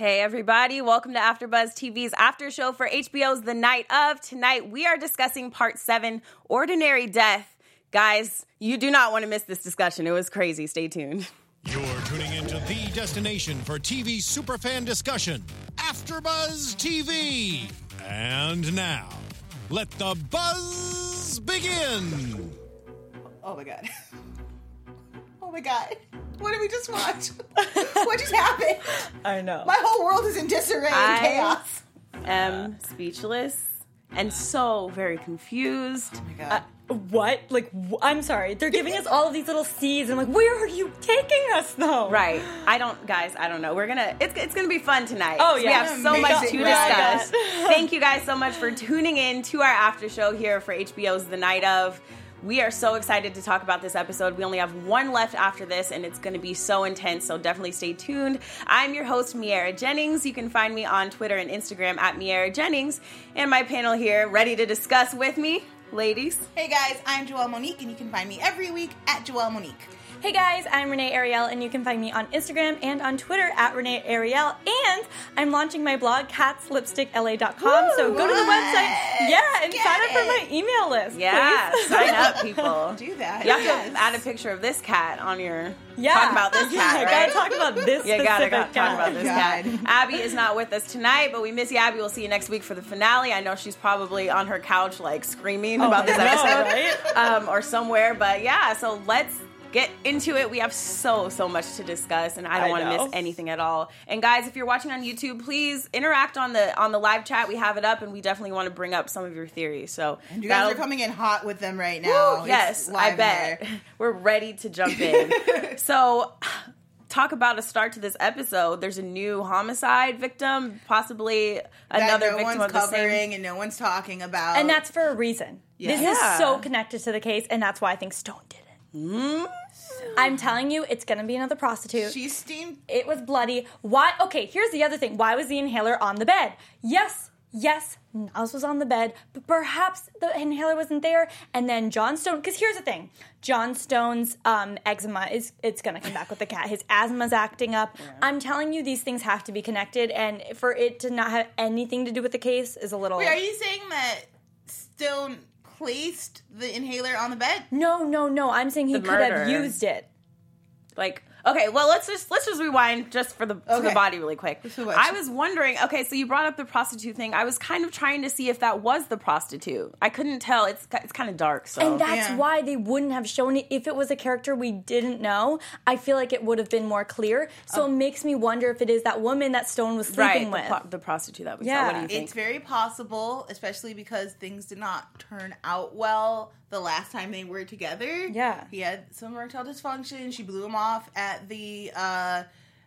Hey everybody, welcome to AfterBuzz TV's after show for HBO's The Night of. Tonight we are discussing part 7, Ordinary Death. Guys, you do not want to miss this discussion. It was crazy. Stay tuned. You're tuning into the destination for TV superfan discussion, AfterBuzz TV. And now, let the buzz begin. Oh my god. Oh my god. What did we just watch? what just happened? I know. My whole world is in disarray and I- chaos. Am speechless and so very confused. Oh my god. Uh, what? Like, wh- I'm sorry. They're giving us all of these little seeds. I'm like, where are you taking us, though? Right. I don't, guys, I don't know. We're gonna, it's, it's gonna be fun tonight. Oh, yeah. We have so much to Amazing. discuss. Thank you guys so much for tuning in to our after show here for HBO's The Night of. We are so excited to talk about this episode. We only have one left after this, and it's going to be so intense, so definitely stay tuned. I'm your host, Miaira Jennings. You can find me on Twitter and Instagram at Miaira Jennings. And my panel here, ready to discuss with me, ladies. hey guys, I'm Joelle Monique, and you can find me every week at Joelle Monique. Hey guys, I'm Renee Ariel, and you can find me on Instagram and on Twitter at Renee Ariel. And I'm launching my blog, catslipstickla.com. so go to the website, yeah, and Get sign up for my email list. Yeah, please. sign up, people. Do that. You have Yes. to add a picture of this cat on your. Yeah. Talk about this cat, I right? gotta talk about this You gotta, gotta talk cat. about this God. cat. Abby is not with us tonight, but we miss you, Abby. We'll see you next week for the finale. I know she's probably on her couch, like screaming about this I know, episode, right? um, or somewhere. But yeah, so let's get into it. We have so so much to discuss, and I don't want to miss anything at all. And guys, if you're watching on YouTube, please interact on the on the live chat. We have it up, and we definitely want to bring up some of your theories. So And you guys that'll- are coming in hot with them right now. Woo, yes, I bet. there. We're ready to jump in. so, talk about a start to this episode. There's a new homicide victim, possibly another that no victim one's of the covering same. and no one's talking about. And that's for a reason. This Yeah. is so connected to the case, and that's why I think Stone did it. Mm-hmm. I'm telling you, it's gonna be another prostitute. she's steamed. it was bloody. Why? Okay, here's the other thing. Why was the inhaler on the bed? Yes, yes, Niles was on the bed, but perhaps the inhaler wasn't there. And then John Stone, because here's the thing: John Stone's um, eczema is it's gonna come back with the cat. His asthma's acting up. I'm telling you, these things have to be connected, and for it to not have anything to do with the case is a little. Wait, are you saying that Stone placed the inhaler on the bed? no, no, no. I'm saying he The could have murder. used it. Like, okay, well, let's just let's just rewind just for the to the body really quick. Let's. I was wondering. Okay, so you brought up the prostitute thing. I was kind of trying to see if that was the prostitute. I couldn't tell. It's it's kind of dark. So And that's Yeah. why they wouldn't have shown it if it was a character we didn't know. I feel like it would have been more clear. So oh. it makes me wonder if it is that woman that Stone was right, sleeping the, with. pro- the prostitute that we saw. Yeah. What do you think? It's very possible, especially because things did not turn out well the last time they were together. Yeah. He had some erectile dysfunction. She blew him off at the uh,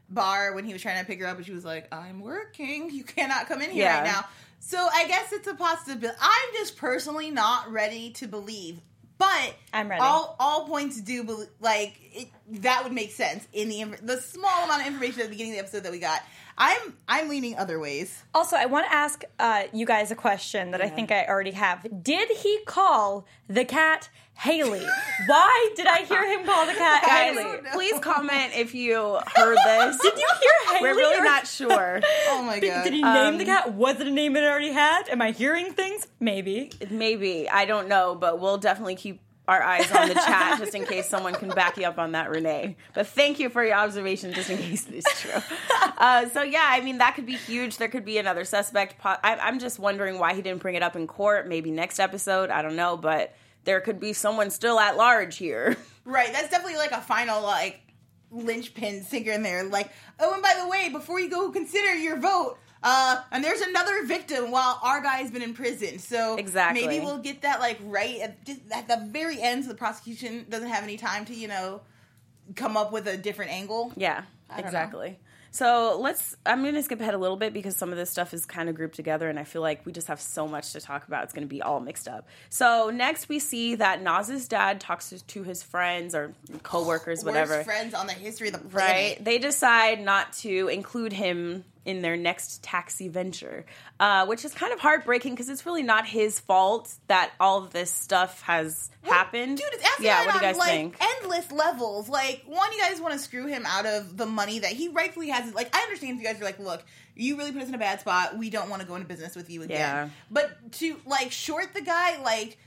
bar when he was trying to pick her up, and she was like, I'm working. You cannot come in here Yeah. right now. So I guess it's a possibility. I'm just personally not ready to believe. But I'm ready. All all points do bel like it, that would make sense in the the small amount of information at the beginning of the episode that we got. I'm I'm leaning other ways. also, I want to ask uh, you guys a question that I think I already have. Did he call the cat Haley? Why did I hear him call the cat Guys, Haley? please comment if you heard this. Did you hear Haley? We're really or- not sure. Oh my Did, god! did he name the Um, cat? Was it a name it already had? Am I hearing things? Maybe. Maybe I don't know, but we'll definitely keep our eyes on the chat just in case someone can back you up on that, Renee. But thank you for your observation, just in case it is true. Uh, so yeah, I mean that could be huge. There could be another suspect. I, I'm just wondering why he didn't bring it up in court. Maybe next episode. I don't know, but there could be someone still at large here. Right, that's definitely like a final like linchpin sinker in there. Like, oh, and by the way, before you go consider your vote, uh, and there's another victim while our guy's been in prison. So Exactly. maybe we'll get that like right at, just at the very end, so the prosecution doesn't have any time to you know come up with a different angle. Yeah, exactly. So let's. I'm going to skip ahead a little bit because some of this stuff is kind of grouped together, and I feel like we just have so much to talk about. It's going to be all mixed up. So next, we see that Naz's dad talks to- to his friends or coworkers, whatever. Worst friends on the history of the planet. Right? They decide not to include him in their next taxi venture, uh, which is kind of heartbreaking because it's really not his fault that all of this stuff has happened. Dude, it's yeah. What do you on guys like think? endless levels. Like, one, you guys want to screw him out of the money that he rightfully has. Like, I understand if you guys are like, look, you really put us in a bad spot. We don't want to go into business with you again. Yeah. But to like short the guy like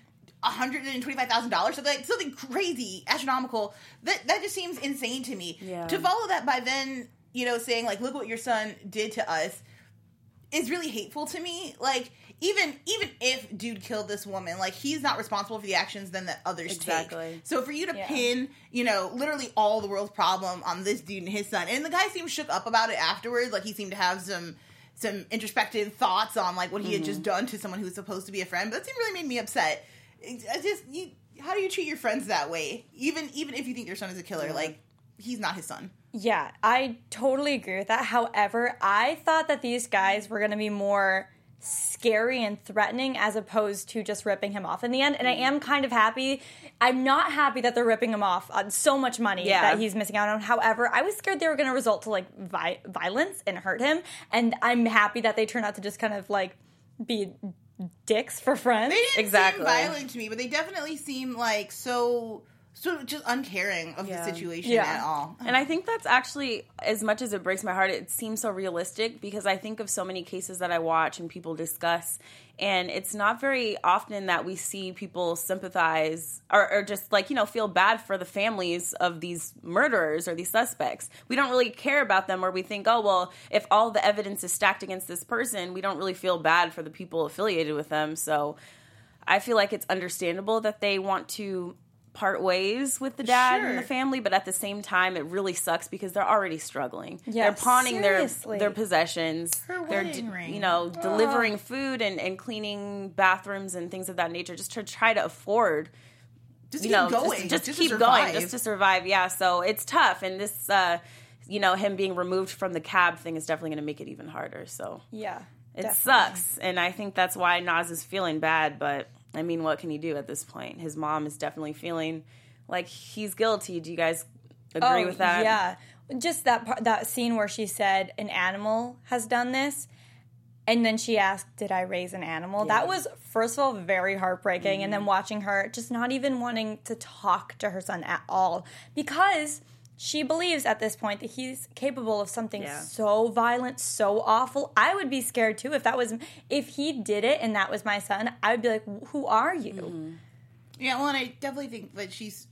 hundred and twenty five thousand dollars, something like something crazy, astronomical. That that just seems insane to me. Yeah. To follow that by then, you know, saying like, look what your son did to us is really hateful to me. Like even even if dude killed this woman, like he's not responsible for the actions then that others Exactly. take. So for you to Yeah. pin, you know, literally all the world's problem on this dude and his son, and the guy seemed shook up about it afterwards. Like he seemed to have some some introspective thoughts on like what he had just Mm-hmm. done to someone who was supposed to be a friend. But that seemed really made me upset. I just you, how do you treat your friends that way? Even even if you think your son is a killer, like he's not his son. Yeah, I totally agree with that. However, I thought that these guys were going to be more scary and threatening as opposed to just ripping him off in the end. And I mm-hmm. am kind of happy. I'm not happy that they're ripping him off on so much money Yeah. that he's missing out on. However, I was scared they were going to result to like vi- violence and hurt him. And I'm happy that they turned out to just kind of like be dicks for friends. They didn't Exactly. seem violent to me, but they definitely seem like so so just uncaring of Yeah. the situation Yeah. at all. And I think that's actually, as much as it breaks my heart, it seems so realistic because I think of so many cases that I watch and people discuss. And it's not very often that we see people sympathize or, or just like, you know, feel bad for the families of these murderers or these suspects. We don't really care about them or we think, oh, well, if all the evidence is stacked against this person, we don't really feel bad for the people affiliated with them. So I feel like it's understandable that they want to part ways with the dad and the family, but at the same time, it really sucks because they're already struggling. Yeah, they're pawning seriously. their their possessions. Her they're you know delivering food and, and cleaning bathrooms and things of that nature just to try to afford Just you keep know going. just, just, to keep survive. going just to survive. Yeah, so it's tough, and this uh, you know him being removed from the cab thing is definitely going to make it even harder. So yeah. it definitely. sucks, and I think that's why Naz is feeling bad. But I mean, what can he do at this point? His mom is definitely feeling like he's guilty. Do you guys agree with that? Oh, Yeah, just that part, that scene where she said an animal has done this, and then she asked, "Did I raise an animal?" That was first of all very heartbreaking, and then Mm-hmm. watching her just not even wanting to talk to her son at all because. She believes at this point that he's capable of something Yeah. so violent, so awful. I would be scared too if that was if he did it and that was my son. I would be like, "Who are you?" Mm-hmm. Yeah, well, and I definitely think that she's.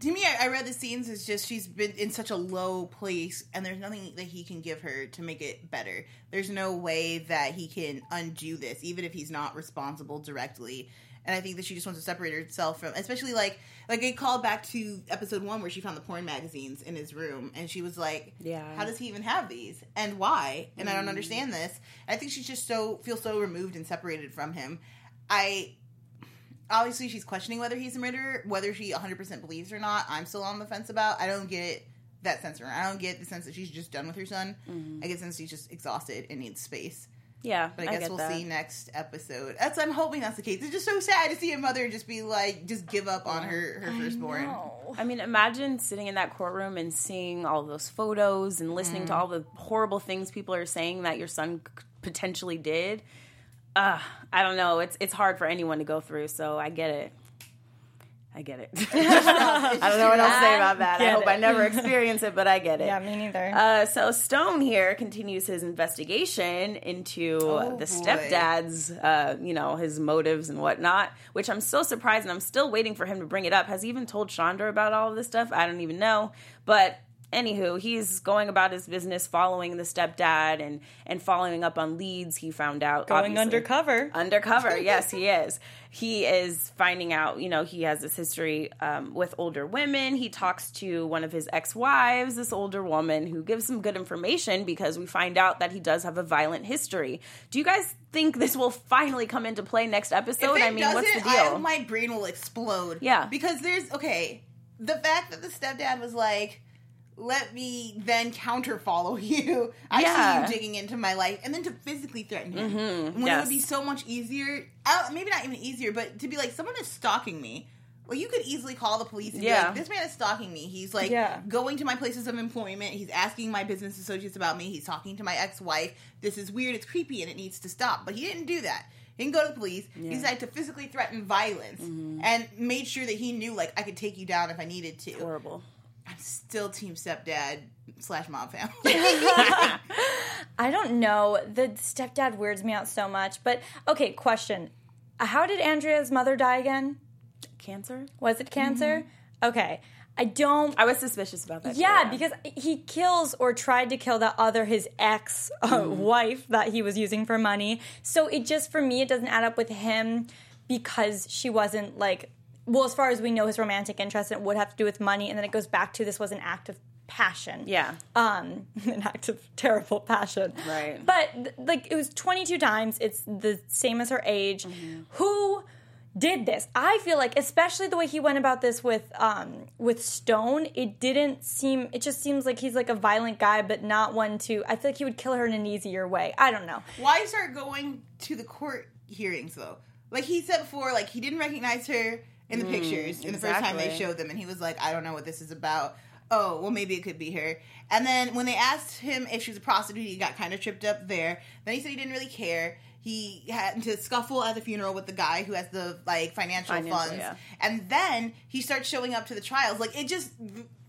To me, I, I read the scenes as just she's been in such a low place, and there's nothing that he can give her to make it better. There's no way that he can undo this, even if he's not responsible directly. And I think that she just wants to separate herself from, especially like like it called back to episode one where she found the porn magazines in his room, and she was like, Yeah. how does he even have these, and why?" And I don't mm. understand this. I think she's just so feels so removed and separated from him. I obviously she's questioning whether he's a murderer whether she 100% believes or not i'm still on the fence about i don't get that sense from her i don't get the sense that she's just done with her son i get the sense she's just exhausted and needs space yeah. but i guess get we'll that. see next episode that's i'm hoping that's the case it's just so sad to see a mother just be like just give up on her her firstborn No. I mean, imagine sitting in that courtroom and seeing all those photos and listening Mm. to all the horrible things people are saying that your son potentially did. Uh, I don't know. It's it's hard for anyone to go through, so I get it. I get it. I don't know what else to say about that. I hope I never experience it, but I get it. Yeah, me neither. Uh, so Stone here continues his investigation into Oh, the stepdad's, uh, you know, his motives and whatnot. Which I'm so surprised, and I'm still waiting for him to bring it up. Has he even told Chandra about all of this stuff? I don't even know. But anywho, he's going about his business, following the stepdad and and following up on leads. He found out Going obviously. undercover. Undercover, yes, he is. He is finding out, you know, he has this history um, with older women. He talks to one of his ex wives, this older woman, who gives some good information because we find out that he does have a violent history. Do you guys think this will finally come into play next episode? if it I mean, what's the deal? I, my brain will explode. Yeah. Because there's okay, the fact that the stepdad was like, "Let me then counter follow you." I Yeah. see you digging into my life, and then to physically threaten him when it would be so much easier. Uh, maybe not even easier, but to be like, someone is stalking me. Well, you could easily call the police and be Yeah. like, "This man is stalking me. He's like Yeah. going to my places of employment. He's asking my business associates about me. He's talking to my ex-wife. This is weird. It's creepy, and it needs to stop." But he didn't do that. He didn't go to the police. He decided to physically threaten violence Mm-hmm. and made sure that he knew, like, I could take you down if I needed to. Horrible. I'm still team stepdad slash mom family. I don't know. The stepdad weirds me out so much. But okay, question. How did Andrea's mother die again? Cancer? Was it cancer? Okay. I don't I was suspicious about that. too, Yeah, because he kills or tried to kill that other his ex uh, wife that he was using for money. So it just for me it doesn't add up with him because she wasn't like well as far as we know his romantic interest it would have to do with money and then it goes back to this was an act of passion. Yeah. Um an act of terrible passion. Right. But like it was 22 times it's the same as her age. Mm-hmm. Who did this. I feel like, especially the way he went about this with um, with Stone, it didn't seem. It just seems like he's like a violent guy, but not one to. I feel like he would kill her in an easier way. I don't know. Why start going to the court hearings though? Like he said before, like he didn't recognize her in the pictures mm, in the first time they showed them, and he was like, "I don't know what this is about." Oh, well, maybe it could be her. And then when they asked him if she was a prostitute, he got kind of tripped up there. Then he said he didn't really care. He had to scuffle at the funeral with the guy who has the like financial Financial, funds, yeah. and then he starts showing up to the trials. Like it just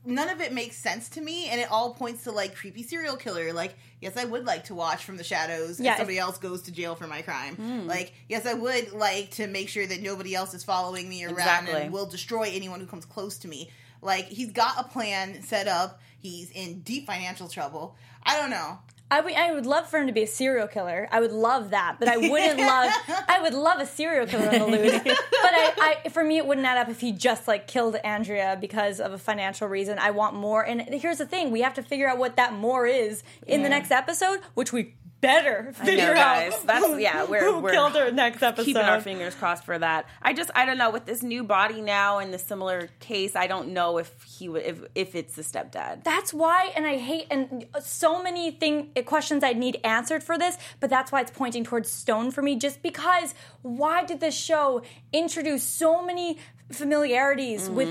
none of it makes sense to me, and it all points to like creepy serial killer. Like yes, I would like to watch from the shadows Yeah, if somebody else goes to jail for my crime. Hmm. Like yes, I would like to make sure that nobody else is following me around Exactly. and will destroy anyone who comes close to me. Like he's got a plan set up. He's in deep financial trouble. I don't know. I would, I would love for him to be a serial killer. I would love that, but I wouldn't love. I would love a serial killer on the loose. But I, I, for me, it wouldn't add up if he just like killed Andrea because of a financial reason. I want more. And here's the thing: we have to figure out what that more is in the next episode, which we better figure guys. out. That's- yeah, we're- who we're killed her next episode. keeping our fingers crossed for that. I just I don't know with this new body now and the similar case. I don't know if he would if if it's the stepdad. That's why, and I hate, and so many thing eh, questions I need answered for this, but that's why it's pointing towards Stone for me. Just because, why did this show introduce so many familiarities with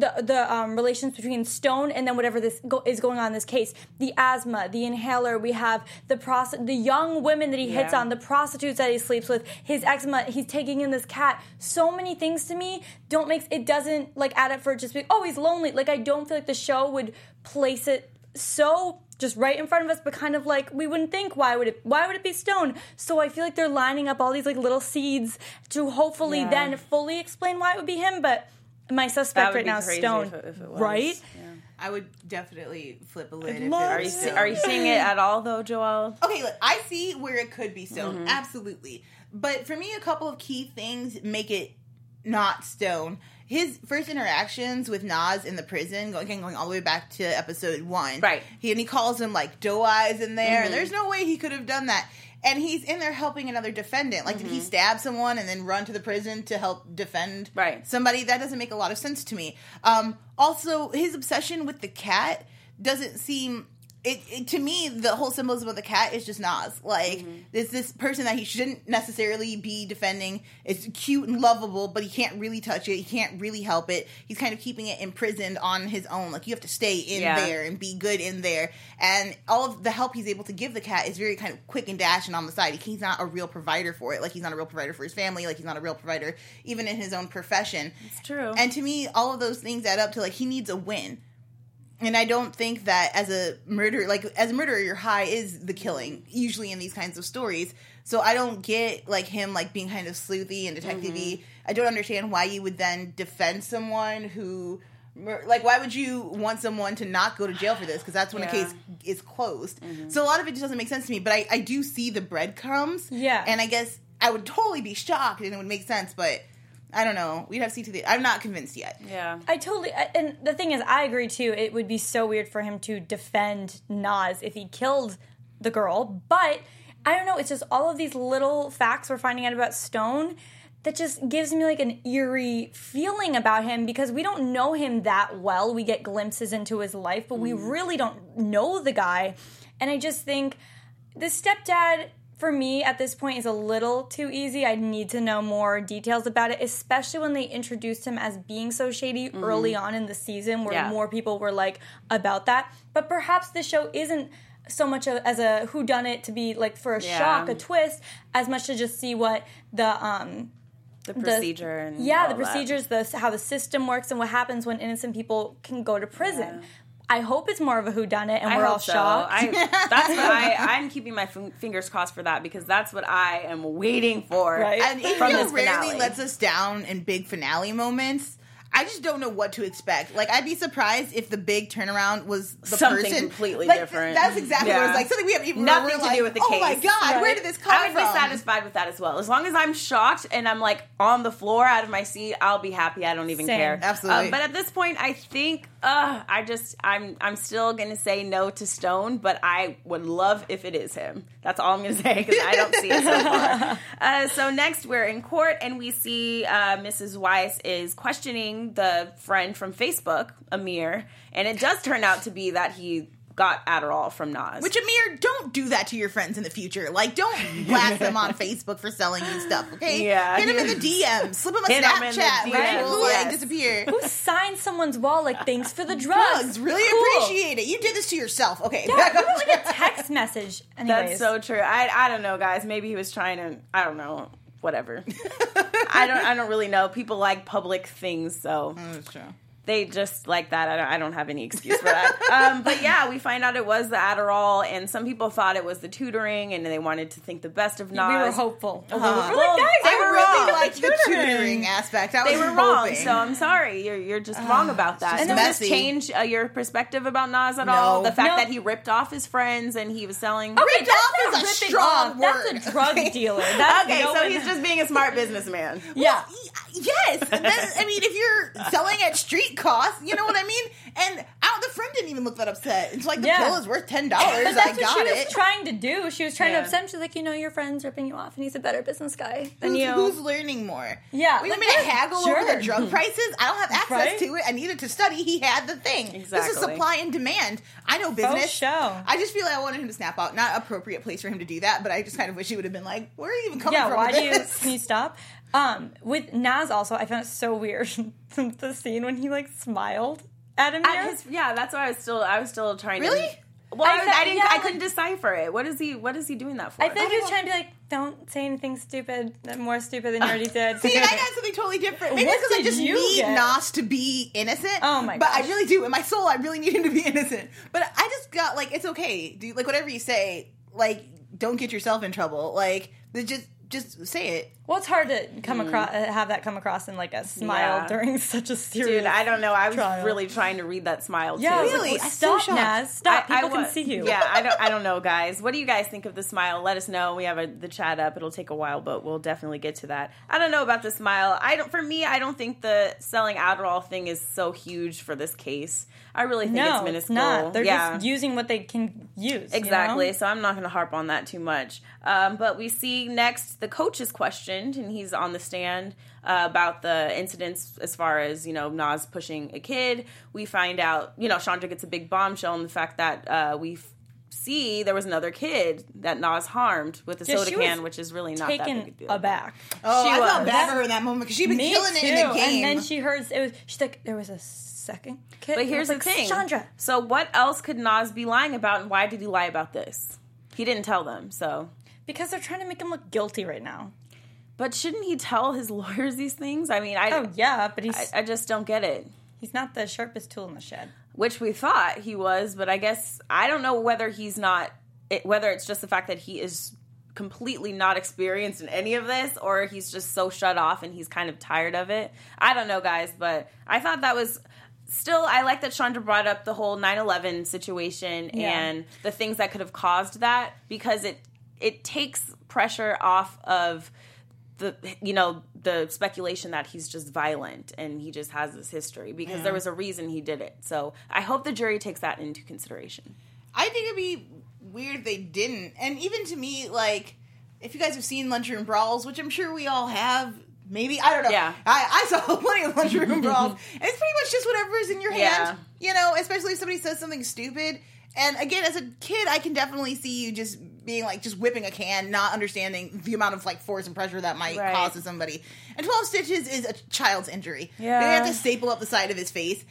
the the um, relations between Stone and then whatever this go- is going on in this case? The asthma, the inhaler. We have the prosti- the young women that he hits on, the prostitutes that he sleeps with, his eczema. He's taking in this cat. So many things to me don't make it doesn't like add up for just be oh he's lonely. Like I don't feel like the show would place it so just right in front of us, but kind of like we wouldn't think why would it why would it be stone? So I feel like they're lining up all these like little seeds to hopefully Yeah. then fully explain why it would be him. But my suspect right now is Stone, if it- if it was. right? Yeah. I would definitely flip a lid. if it Are were you see, are you seeing it at all though, Joelle? Okay, look, I see where it could be stone. Mm-hmm. Absolutely. But for me, a couple of key things make it not stone. His first interactions with Naz in the prison, going, again, going all the way back to episode one. Right. Mm-hmm. He, and he calls him like doe eyes in there, and there's no way he could have done that. And he's in there helping another defendant. Like, did he stab someone and then run to the prison to help defend Mm-hmm. Right. somebody? That doesn't make a lot of sense to me. Um, also, his obsession with the cat doesn't seem. It, it to me, the whole symbolism of the cat is just Naz. Like, Mm-hmm. there's this person that he shouldn't necessarily be defending. It's cute and lovable, but he can't really touch it. He can't really help it. He's kind of keeping it imprisoned on his own. Like, you have to stay in Yeah. there and be good in there. And all of the help he's able to give the cat is very kind of quick and dash and on the side. He's not a real provider for it. Like, he's not a real provider for his family. Like, he's not a real provider even in his own profession. It's true. And to me, all of those things add up to like he needs a win. And I don't think that as a murderer, like as a murderer, your high is the killing. Usually in these kinds of stories, so I don't get like him like being kind of sleuthy and detective-y. Mm-hmm. I don't understand why you would then defend someone who, like, why would you want someone to not go to jail for this? Because that's when a Yeah. case is closed. So a lot of it just doesn't make sense to me. But I, I do see the breadcrumbs. Yeah. and I guess I would totally be shocked and it would make sense, but. I don't know. We'd have to see to the. I'm not convinced yet. yeah. I totally, I- and the thing is, I agree too. It would be so weird for him to defend Naz if he killed the girl, but I don't know. It's just all of these little facts we're finding out about Stone that just gives me like an eerie feeling about him because we don't know him that well. We get glimpses into his life, but we mm-hmm. really don't know the guy. And I just think the stepdad for me at this point is a little too easy. I need to know more details about it, especially when they introduced him as being so shady early on in the season, where Yeah. more people were like about that. But perhaps the show isn't so much a, as a who done it to be like for a Yeah. shock, a twist, as much to just see what the um The the- procedure and yeah the that. procedures the how the system works and what happens when innocent people can go to prison i hope it's more of a who done it and I we're all so. shocked I, that's what I. I'm keeping my f- fingers crossed for that because that's what I am waiting for. Right. And From HBO this rarely finale. lets us down in big finale moments. I just don't know what to expect. Like, I'd be surprised if the big turnaround was the Something person completely Like, different. That's exactly what it was like. Something we have even Nothing to like, do with the case. oh my god, where did this come from? I would from? be satisfied with that as well. As long as I'm shocked and I'm like on the floor out of my seat, I'll be happy. I don't even Same. care. Absolutely. Um, but at this point, I think uh, I just I'm I'm still gonna say no to Stone, but I would love if it is him. That's all I'm gonna say because I don't see it so far. Uh, so next, we're in court and we see uh, Mrs. Weiss is questioning the friend from Facebook, Amir, and it does turn out to be that he got Adderall from Naz. Which Amir, don't do that to your friends in the future. Like, don't blast them on Facebook for selling you stuff. Okay, Yeah. hit them in the DMs, slip them a Hit 'em in the Snapchat, which DMs, will like yes. disappear. who signed someone's wall like thanks for the drugs Drugs, really Cool. appreciate it. You did this to yourself. Okay, yeah, back you on wrote like a text message anyways That's so true. I I don't know, guys. Maybe he was trying to. I don't know. Whatever. I don't. I don't really know. People like public things, so mm, That's true. They just like that. I don't. I don't have any excuse for that. um, but yeah, we find out it was the Adderall, and some people thought it was the tutoring, and they wanted to think the best of Naz. we were hopeful Uh-huh. we're Well, like guys they I were really wrong. liked the tutoring aspect. I was They were wrong, so I'm sorry. You're you're just wrong about that. And does this change uh, your perspective about Naz at No. all? The fact No. that he ripped off his friends and he was selling. okay Ripped that's off is a strong off. word. that's a drug dealer that's Okay, no so one- he's just being a smart businessman. yeah Y- Yes, And I mean, if you're selling at street cost, you know what I mean. And out the friend didn't even look that upset. It's like the Yeah. pill is worth ten dollars. I that's what got she was it. trying to do. She was trying Yeah. to upset him. She's like, you know, your friend's ripping you off, and he's a better business guy than Who's, you. who's learning more? Yeah, we like, made a haggle sure. over the drug prices. I don't have access Right? to it. I needed to study. He had the thing. This is supply and demand. I know business. show. I just feel like I wanted him to snap out. Not appropriate place for him to do that, but I just kind of wish he would have been like, "Where are you even coming yeah, from?" Yeah, why with do you can you stop? Um, with Naz also, I found it so weird the scene when he like smiled at him. At his, yeah, that's why I was still I was still trying Really? to Well, I I, was, thought- I didn't. yeah, I like- couldn't decipher it. What is he? What is he doing that for? I think he was trying to be like, don't say anything stupid, more stupid than you already did. See, I got something totally different. Maybe it's because I just need get? Naz to be innocent. Oh my But I really do. In my soul, I really need him to be innocent. But I just got like, it's okay, dude. Like whatever you say, like don't get yourself in trouble. Like just just say it. Well, it's hard to come across, uh, have that come across in like a smile Yeah. during such a serious. Dude, I don't know. I was trial. really trying to read that smile too. Yeah, I was Really? Like, well, so stop, shocked. Naz. Stop. I- I People can see you. Yeah, I don't. I don't know, guys. What do you guys think of the smile? Let us know. We have a, the chat up. It'll take a while, but we'll definitely get to that. I don't know about the smile. I don't. For me, I don't think the selling Adderall thing is so huge for this case. I really think No, it's it's minuscule. not. They're yeah. just using what they can use. you Exactly. know? So I'm not going to harp on that too much. Um, but we see next the coach's is questioned, and he's on the stand uh, about the incidents as far as you know Naz pushing a kid. We find out you know Chandra gets a big bombshell in the fact that uh, we. See, there was another kid that Naz harmed with a Yeah, soda can, which is really not that big a Taken deal. aback. Oh, She I felt was. bad for her in that moment because she'd been Me killing too. it in the game. And then she heard it was. She's like, there was a second kid. But here's was the like, thing, Chandra. So what else could Naz be lying about, and why did he lie about this? He didn't tell them, so Because they're trying to make him look guilty right now. But shouldn't he tell his lawyers these things? I mean, I Oh yeah, but he's I, I just don't get it. he's not the sharpest tool in the shed. Which we thought he was, but I guess I don't know whether he's not. It, whether it's just the fact that he is completely not experienced in any of this, or he's just so shut off and he's kind of tired of it. I don't know, guys, but I thought that was. Still, I like that Chandra brought up the whole 9/11 situation Yeah. and the things that could have caused that because it it takes pressure off of the you know the speculation that he's just violent and he just has this history because there was a reason he did it. So I hope the jury takes that into consideration. I think it'd be weird if they didn't. And even to me, like, if you guys have seen Lunchroom Brawls, which I'm sure we all have, maybe I don't know. Yeah. I, I saw plenty of Lunchroom Brawls, and it's pretty much just whatever's in your hand. Yeah. You know, especially if somebody says something stupid. And again, as a kid, I can definitely see you just being like just whipping a can, not understanding the amount of like force and pressure that might Right. cause to somebody. And twelve stitches is a child's injury. Yeah. they have to staple up the side of his face.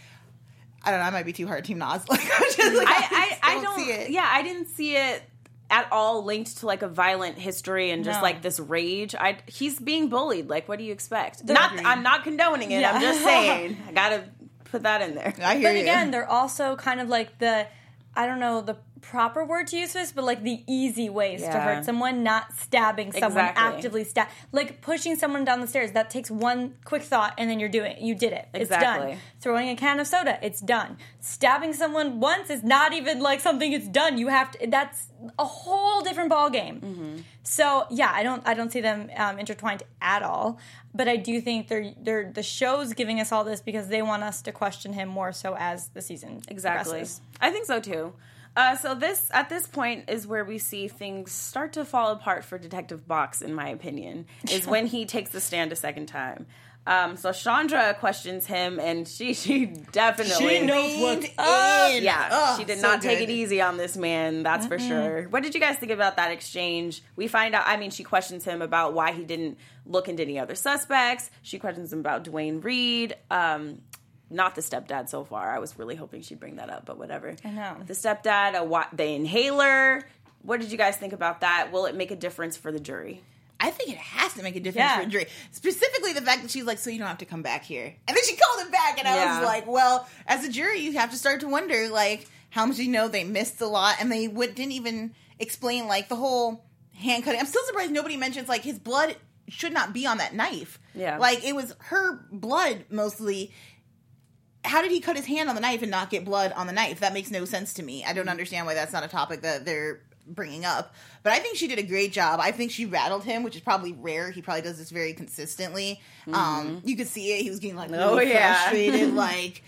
I don't know. I might be too hard, Team Naz. Like, I'm just like, I, I, I just don't see it. Yeah, I didn't see it at all linked to like a violent history and just No. like this rage. I he's being bullied. Like, what do you expect? Not, Agreed. I'm not condoning it. Yeah. I'm just saying. I gotta put that in there. I hear But you. again, they're also kind of like the I don't know the proper word to use for this, but like the easy ways to hurt someone, not stabbing someone, Exactly. actively stab, like pushing someone down the stairs. That takes one quick thought, and then you're doing you did it. It's done. Throwing a can of soda, it's done. Stabbing someone once is not even like something it's done. You have to. That's a whole different ball game. Mm-hmm. So yeah, I don't I don't see them um, intertwined at all. But I do think they're they're the show's giving us all this because they want us to question him more so as the season Exactly. progresses. I think so too. Uh, so this at this point is where we see things start to fall apart for Detective Box, in my opinion, is when he takes the stand a second time. Um, so Chandra questions him, and she she definitely Leaned in. Yeah, Ugh, she did so not take it easy on this man. That's for sure. What did you guys think about that exchange? We find out. I mean, she questions him about why he didn't look into any other suspects. She questions him about Duane Reade. Um, not the stepdad so far. I was really hoping she'd bring that up, but whatever. I know. the stepdad, a, wa- the inhaler. What did you guys think about that? Will it make a difference for the jury? I think it has to make a difference Yeah. for a jury. Specifically, the fact that she's like, "So you don't have to come back here," and then she called him back, and I Yeah. was like, "Well, as a jury, you have to start to wonder, like, how much you know they missed a lot, and they would, didn't even explain like the whole hand cutting. I'm still surprised nobody mentions like his blood should not be on that knife. Yeah. like it was her blood mostly. How did he cut his hand on the knife and not get blood on the knife? That makes no sense to me. I don't understand why that's not a topic that they're bringing up. But I think she did a great job. I think she rattled him, which is probably rare. He probably does this very consistently. Um, you could see it. He was getting like Oh, really yeah. frustrated. like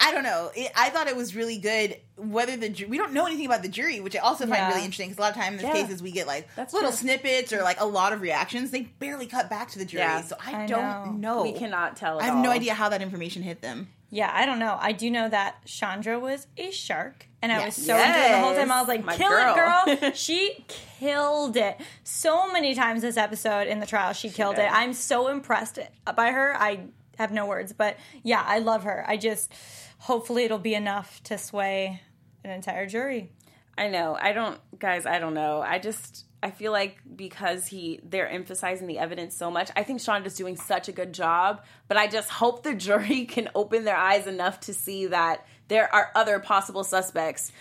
I don't know. It, I thought it was really good. Whether the ju- we don't know anything about the jury, which I also find Yeah. really interesting because a lot of times in Yeah. cases we get like That's little true. snippets or like a lot of reactions. They barely cut back to the jury, Yeah. so I, I don't know. We cannot tell. At I have no idea how that information hit them. Yeah, I don't know. I do know that Chandra was a shark, and I Yes. was so into it the whole time. I was like, my "Kill girl." it, girl!" she killed it so many times this episode in the trial. She killed did. it. I'm so impressed by her. I have no words, but yeah, I love her. I just hopefully it'll be enough to sway an entire jury. I know. I don't, guys. I don't know. I just, I feel like because he, they're emphasizing the evidence so much. I think Sean is doing such a good job, but I just hope the jury can open their eyes enough to see that there are other possible suspects.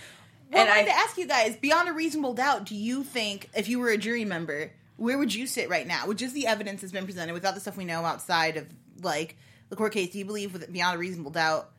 Well, and I wanted to ask you guys, beyond a reasonable doubt, do you think if you were a jury member, where would you sit right now with just the evidence that's been presented, without the stuff we know outside of like the court case? Do you believe, with beyond a reasonable doubt,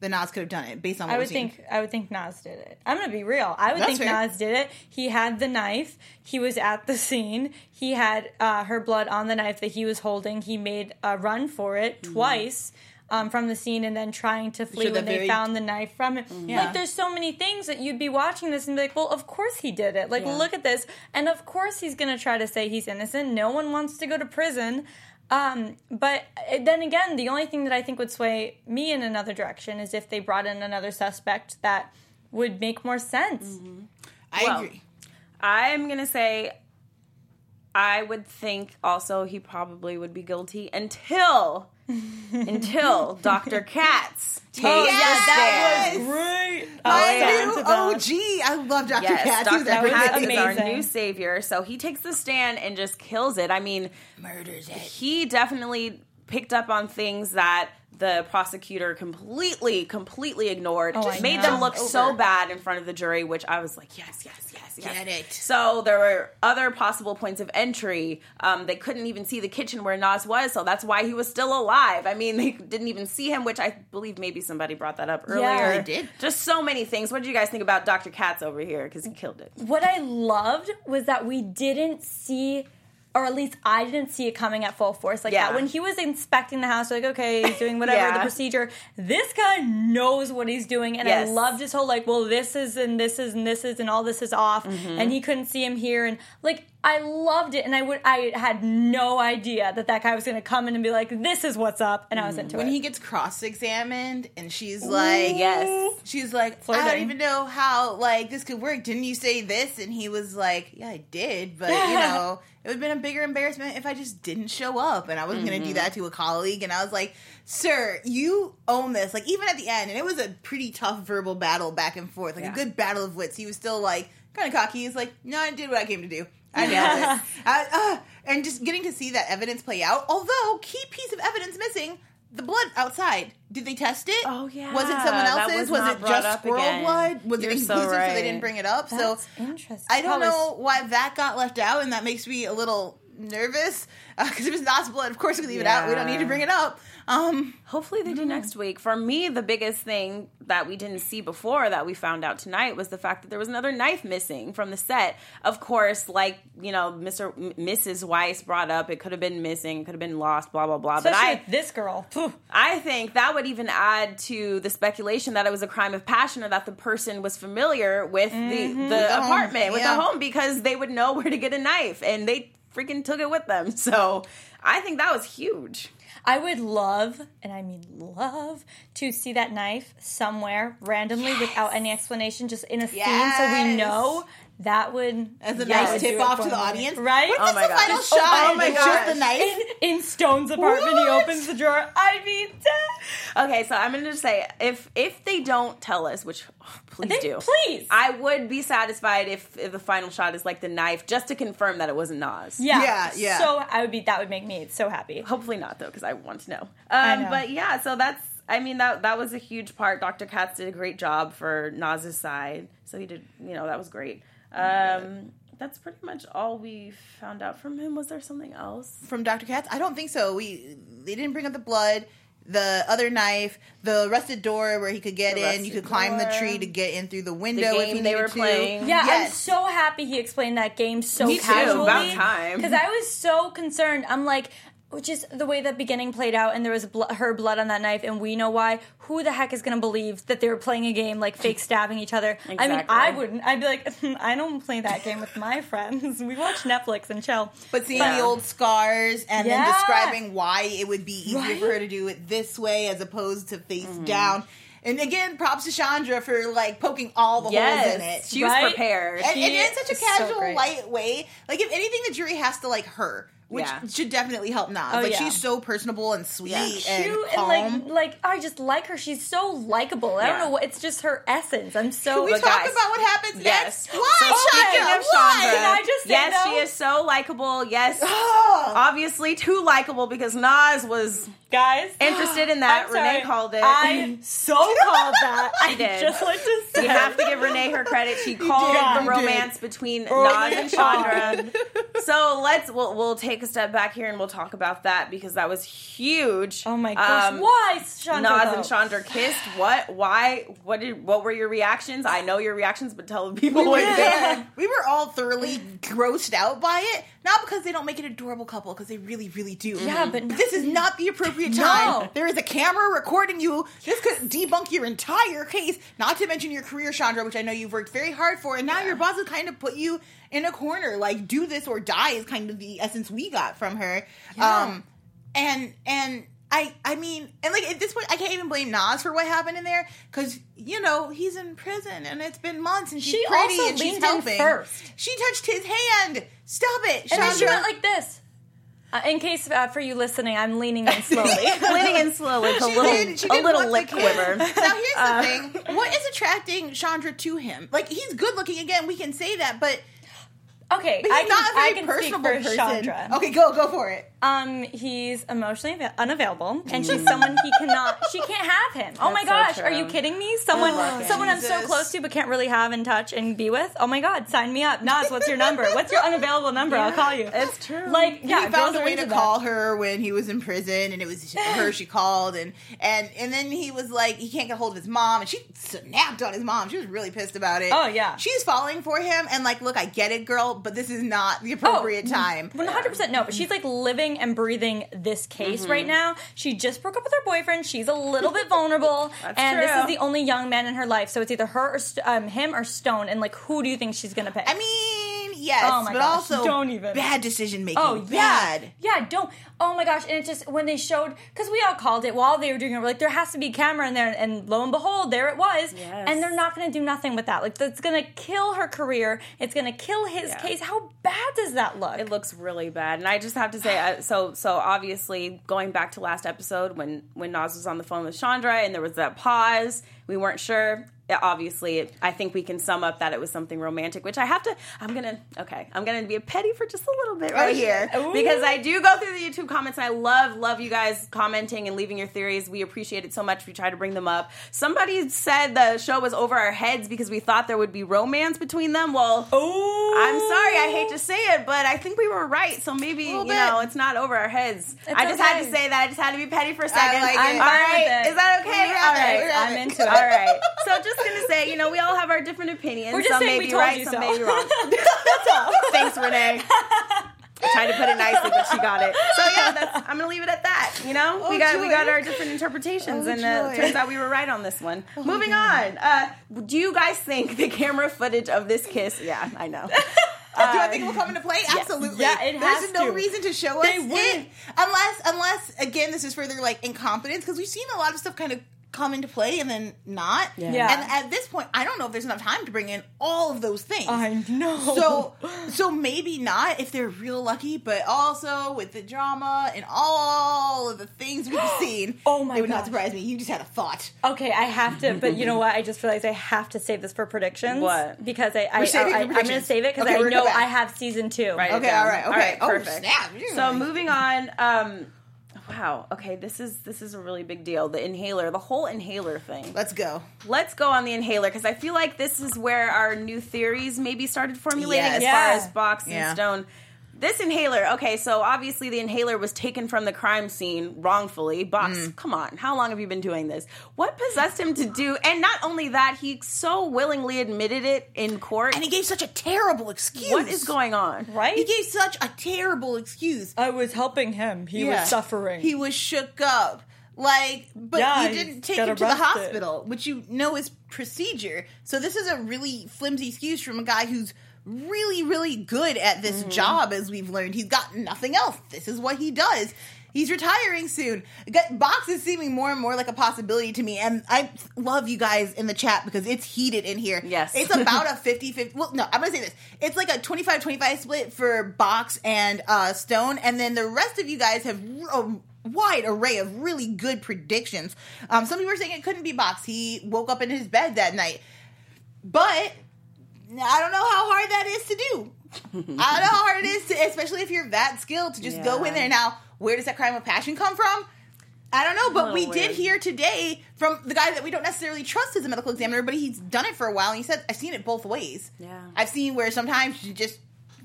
that Naz could have done it based on what I would seen? think I would think Naz did it. I'm gonna be real. I would That's think fair. Naz did it. He had the knife. He was at the scene. He had uh, her blood on the knife that he was holding. He made a run for it twice. Um, from the scene and then trying to flee when they very- found the knife from him. Yeah. Like, there's so many things that you'd be watching this and be like, well, of course he did it. Like, Yeah. look at this. And of course he's going to try to say he's innocent. No one wants to go to prison. Um, but uh, then again, the only thing that I think would sway me in another direction is if they brought in another suspect that would make more sense. I Well, agree. I'm gonna say, I would think also he probably would be guilty until, until Dr. Katz takes Oh, the yes, that stand. Great. My oh, new To that. OG. I love Dr. Yes, Katz. Dr. He's That Katz everything. is our new savior. So he takes the stand and just kills it. I mean, Murders it. he definitely picked up on things that the prosecutor completely, completely ignored. Oh, I made know. them look so bad in front of the jury, which I was like, yes, yes, yes, yes. Get it. So there were other possible points of entry. Um, they couldn't even see the kitchen where Naz was, so that's why he was still alive. I mean, they didn't even see him, which I believe maybe somebody brought that up earlier. they did. Just so many things. What did you guys think about Dr. Katz over here? Because he killed it. What I loved was that we didn't see, or at least I didn't see it coming at full force like Yeah. that. When he was inspecting the house, like, okay, he's doing whatever Yeah. the procedure. This guy knows what he's doing, and Yes. I loved his whole like, well, this is and this is and this is and all this is off, Mm-hmm. and he couldn't see him here, and like. I loved it, and I would I had no idea that that guy was going to come in and be like, "This is what's up," and I was into when it. When he gets cross-examined and she's like yes. she's like i don't even know how like this could work. Didn't you say this? And he was like yeah i did but you know it would have been a bigger embarrassment if i just didn't show up and i wasn't going to do mm-hmm. that to a colleague. And i was like sir you own this. Like even at the end and it was a pretty tough verbal battle back and forth like Yeah. a good battle of wits. He was still like kind of cocky. He's like no i did what i came to do I nailed it. I, uh, and just getting to see that evidence play out. Although key piece of evidence missing, the blood outside. Did they test it? Oh, yeah. Was it someone else's? was Was, it just squirrel again. blood? Was You're it so inclusive so, they didn't bring it up? That's so interesting. I don't know why that got left out, and that makes me a little nervous uh, because it was not blood, of course we leave it out. We don't need to bring it up. Um, Hopefully they do mm-hmm. next week. For me, the biggest thing that we didn't see before that we found out tonight was the fact that there was another knife missing from the set. Of course, like you know, Mr. M- Mrs. Weiss brought up, it could have been missing, could have been lost, blah blah blah. Especially but I, with this girl. I think that would even add to the speculation that it was a crime of passion or that the person was familiar with the, the mm-hmm. home, apartment, with yeah. the home, because they would know where to get a knife and they freaking took it with them. So I think that was huge. I would love, and I mean love, to see that knife somewhere randomly without any explanation, just in a scene, so we know. That would as a that nice tip off to the me. audience, right? What if Oh it's my the gosh. final Oh shot? my and it's just gosh. the knife. in, in Stone's apartment, he What? opens the drawer. I'd be dead. Okay, so I'm going to just say if if they don't tell us, which oh, please They- do, please. I would be satisfied if, if the final shot is like the knife, just to confirm that it wasn't Naz. Yeah, Yeah, yeah. So I would be. That would make me so happy. Hopefully not though, because I want to know. Um, I know. But yeah, so that's. I mean that that was a huge part. Dr. Katz did a great job for Naz's side, so he did. You know that was great. Um, that's pretty much all we found out from him. Was there something else? from Dr. Katz? I don't think so. We they didn't bring up the blood, the other knife, the rusted door where he could get The in. You could climb the tree to get in through the The window if you they needed were to. playing. Yeah, I'm so happy he explained that game so Me too, casually. about time. Because I was so concerned. I'm like, which is the way the beginning played out, and there was blo- her blood on that knife, and we know why. Who the heck is going to believe that they were playing a game like fake stabbing each other? I mean, I wouldn't. I'd be like, I don't play that game with my friends. We watch Netflix and chill. But seeing Yeah. the old scars and Yeah. then describing why it would be easier Right? for her to do it this way as opposed to face Mm-hmm. down. And again, props to Chandra for like poking all the holes in it. She was Right? prepared. and, and in such a is so casual, light way. Like if anything, the jury has to like her, which Yeah. should definitely help Naz. Oh, like yeah. she's so personable and sweet Yeah. and Cute calm. and like, like I just like her. She's so likable. I don't know what. It's just her essence. I'm so. Can we talk guys- about what happens Yes. next? Why, So speaking Chandra? of Why? Chandra, Can I just say, yes, though? she is so likable. Yes, Oh. obviously too likable because Naz was guys interested in that. Renee called it. I so called that. I did. just like to say. you have to give Renee her credit. She called the romance between oh, Naz and Chandra. so let's we'll, we'll take a step back here and we'll talk about that because that was huge. Oh my gosh! Um, Why, Chandra? Naz though? and Chandra kissed. What? Why? What did? What were your reactions? I know your reactions, but tell the people We what were, you we were all thoroughly grossed out by it. Not because they don't make an adorable couple, because they really, really do. Yeah, but- this is not the appropriate No. time. There is a camera recording you. This could debunk your entire case. Not to mention your career, Chandra, which I know you've worked very hard for, and now your boss has kind of put you in a corner. Like, do this or die is kind of the essence we got from her. Um, and and I I mean, and like at this point, I can't even blame Naz for what happened in there because you know he's in prison and it's been months and she's She pretty and she's helping. first. She touched his hand. Stop it, And then she Chandra. went like this. Uh, in case uh, for you listening, I'm leaning in slowly. Leaning in slowly with a little, did- a little lip quiver. Now here's the thing: what is attracting Chandra to him? Like he's good looking. Again, we can say that, but, okay, but I he's can, not a I very personable for person. Chandra. Okay, go go for it. Um, he's emotionally unavailable, and she's someone he cannot. She can't have him. Oh my That's so gosh, are you kidding me? Someone, him. someone I'm so close to but can't really have and touch and be with. Oh my god, sign me up, Naz. What's your number? What's your unavailable number? I'll call you. It's true. Like, yeah, he found a way to that. call her when he was in prison, and it was her she called, and and and then he was like, he can't get hold of his mom, and she snapped on his mom. She was really pissed about it. Oh, yeah. she's falling for him, and like, look, I get it, girl, but this is not the Oh, appropriate time. One hundred percent no, but she's like living and breathing this case right now. She just broke up with her boyfriend. She's a little bit vulnerable, and this is the only young man in her life. So it's either her or St- um, him or Stone. And like, who do you think she's gonna pick? I mean, yes, Oh my but gosh, also don't even. bad decision making. Oh bad. yeah, yeah. Don't. Oh my gosh! And it just when they showed because we all called it while they were doing it. We're like, there has to be a camera in there, and lo and behold, there it was. Yes. And they're not going to do nothing with that. Like that's going to kill her career. It's going to kill his Yeah. case. How bad does that look? It looks really bad, and I just have to say, uh, so so obviously going back to last episode when when Naz was on the phone with Chandra, and there was that pause, we weren't sure. Obviously, I think we can sum up that it was something romantic, which I have to. I'm gonna okay. I'm gonna be a petty for just a little bit right here Ooh. because I do go through the YouTube comments, and I love love you guys commenting and leaving your theories. We appreciate it so much. We try to bring them up. Somebody said the show was over our heads because we thought there would be romance between them. Well, oh, I'm sorry, I hate to say it, but I think we were right. So maybe you bit. know it's not over our heads. I just had to say that. I just had to be petty for a second. like. I'm right. Is that okay? All right. I'm into it. All right. So just gonna say, you know, we all have our different opinions. We're just some saying may we be told right, you some so. may be wrong. That's all. Thanks, Renee. I tried to put it nicely, but she got it. So yeah, that's, I'm gonna leave it at that. You know, we Oh, got we got our different interpretations, Oh, and uh, turns out we were right on this one. Moving on. Uh, do you guys think the camera footage of this kiss? Yeah, I know. Do I think it will come into play? Absolutely. Yeah, it has There's no to. reason to show They us wouldn't- it unless, unless again, this is further like incompetence because we've seen a lot of stuff kind of come into play and then not. Yeah. Yeah. And at this point, I don't know if there's enough time to bring in all of those things. I know. So, so maybe not if they're real lucky, but also with the drama and all of the things we've seen. Oh my It would not surprise me. You just had a thought. Okay, I have to, but you know what? I just realized I have to save this for predictions. What? Because I, I, We're saving I, for am going to save it because Okay, I know I have season two. Right. Okay, down. all right, okay. Oh, perfect. snap. So moving on. Um, wow. Okay, this is this is a really big deal. The inhaler, the whole inhaler thing. Let's go. Let's go on the inhaler because I feel like this is where our new theories maybe started formulating as Yeah. far as Box Yeah. and Stone. This inhaler, okay, so obviously the inhaler was taken from the crime scene wrongfully. Box, Mm. come on, how long have you been doing this? What possessed him to do? And not only that, he so willingly admitted it in court. And he gave such a terrible excuse. what is going on? Right? He gave such a terrible excuse. I was helping him. He Yeah. was suffering. He was shook up. Like, but Yeah, you didn't take him to the arrested. hospital, which you know is procedure. So this is a really flimsy excuse from a guy who's really, really good at this Mm-hmm. job, as we've learned. He's got nothing else. This is what he does. He's retiring soon. Box is seeming more and more like a possibility to me. And I love you guys in the chat because it's heated in here. Yes. It's about a 50 50. Well, no, I'm going to say this. It's like a 25 25 split for Box and uh, Stone. And then the rest of you guys have a wide array of really good predictions. Um, some people are saying it couldn't be Box. He woke up in his bed that night. But I don't know how hard that is to do. I don't know how hard it is to, especially if you're that skilled to just go in there. Now, where does that crime of passion come from? I don't know, but we little did hear today from the guy that we don't necessarily trust as a medical examiner, but he's done it for a while, and he said, "I've seen it both ways. Yeah. I've seen where sometimes you just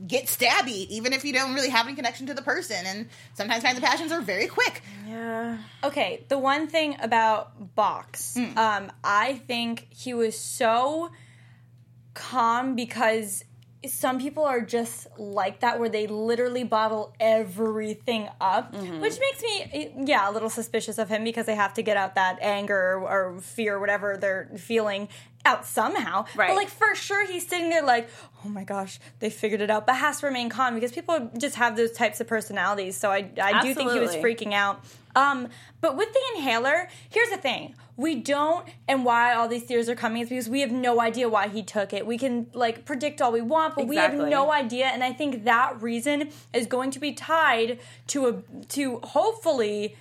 get stabby, even if you don't really have any connection to the person, and sometimes crimes of passions are very quick. Yeah. Okay, the one thing about Box, Hmm. um, I think he was so calm because some people are just like that where they literally bottle everything up Mm-hmm. which makes me yeah a little suspicious of him because they have to get out that anger or fear whatever they're feeling out somehow Right. but like for sure he's sitting there like oh my gosh they figured it out but has to remain calm because people just have those types of personalities so i, I do think he was freaking out um, but with the inhaler, here's the thing. We don't, and why all these theories are coming is because we have no idea why he took it. We can like predict all we want, but we have no idea. And I think that reason is going to be tied to a to hopefully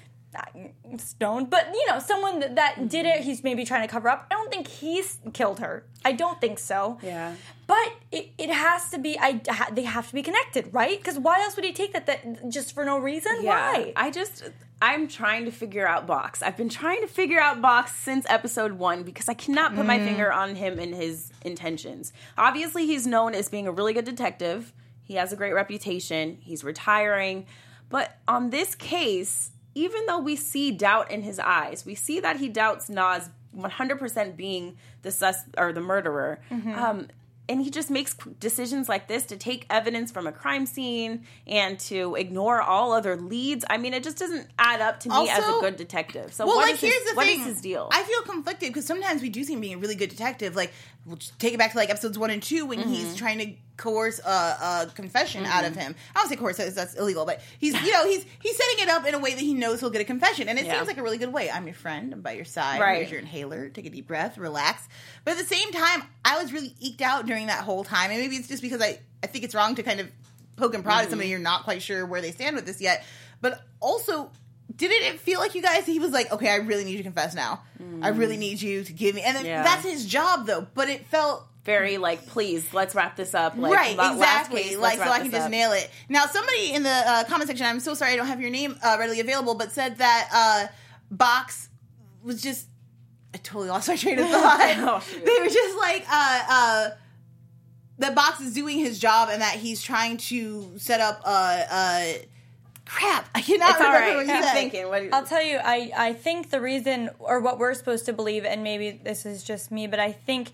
Stone, but you know, someone that, that did it. Mm-hmm. He's maybe trying to cover up. I don't think he's killed her. I don't think so. Yeah. But it, it has to be. I ha- they have to be connected, right? Because why else would he take that? That just for no reason? Yeah. Why? I just I'm trying to figure out Box. I've been trying to figure out Box since episode 1 because I cannot put my mm. finger on him and his intentions. Obviously, he's known as being a really good detective. He has a great reputation. He's retiring. But on this case, even though we see doubt in his eyes, we see that he doubts Naz 100% being the sus or the murderer. Um, and he just makes decisions like this to take evidence from a crime scene and to ignore all other leads. I mean, it just doesn't add up to me as a good detective. So Well, what like is his, here's the what is thing. his deal? I feel conflicted because sometimes we do see him being a really good detective. Like we'll take it back to like episodes one and two when Mm-hmm. he's trying to coerce a, a confession out of him. I don't say coerce; that's, that's illegal. But he's, you know, he's he's setting it up in a way that he knows he'll get a confession, and it Yeah. seems like a really good way. I'm your friend. I'm by your side. Right. Here's your inhaler. Take a deep breath. Relax. But at the same time, I was really eked out during that whole time, and maybe it's just because I I think it's wrong to kind of poke and prod at somebody Mm-hmm. you're not quite sure where they stand with this yet. But also, didn't it feel like you guys? He was like, "Okay, I really need you to confess now. I really need you to give me." And Mm. Yeah. that's his job, though. But it felt Very like, please, let's wrap this up. Like, right, la- last exactly. case, like so, I can just up. nail it. Now, somebody in the uh, comment section, I'm so sorry I don't have your name uh, readily available, but said that uh, Box was just. I totally lost my train of thought. Oh, they were just like, uh, uh, that Box is doing his job and that he's trying to set up. Uh, uh, crap, I cannot It's all remember right. what you I'm said. thinking. What? I'll tell you, I, I think the reason, or what we're supposed to believe, and maybe this is just me, but I think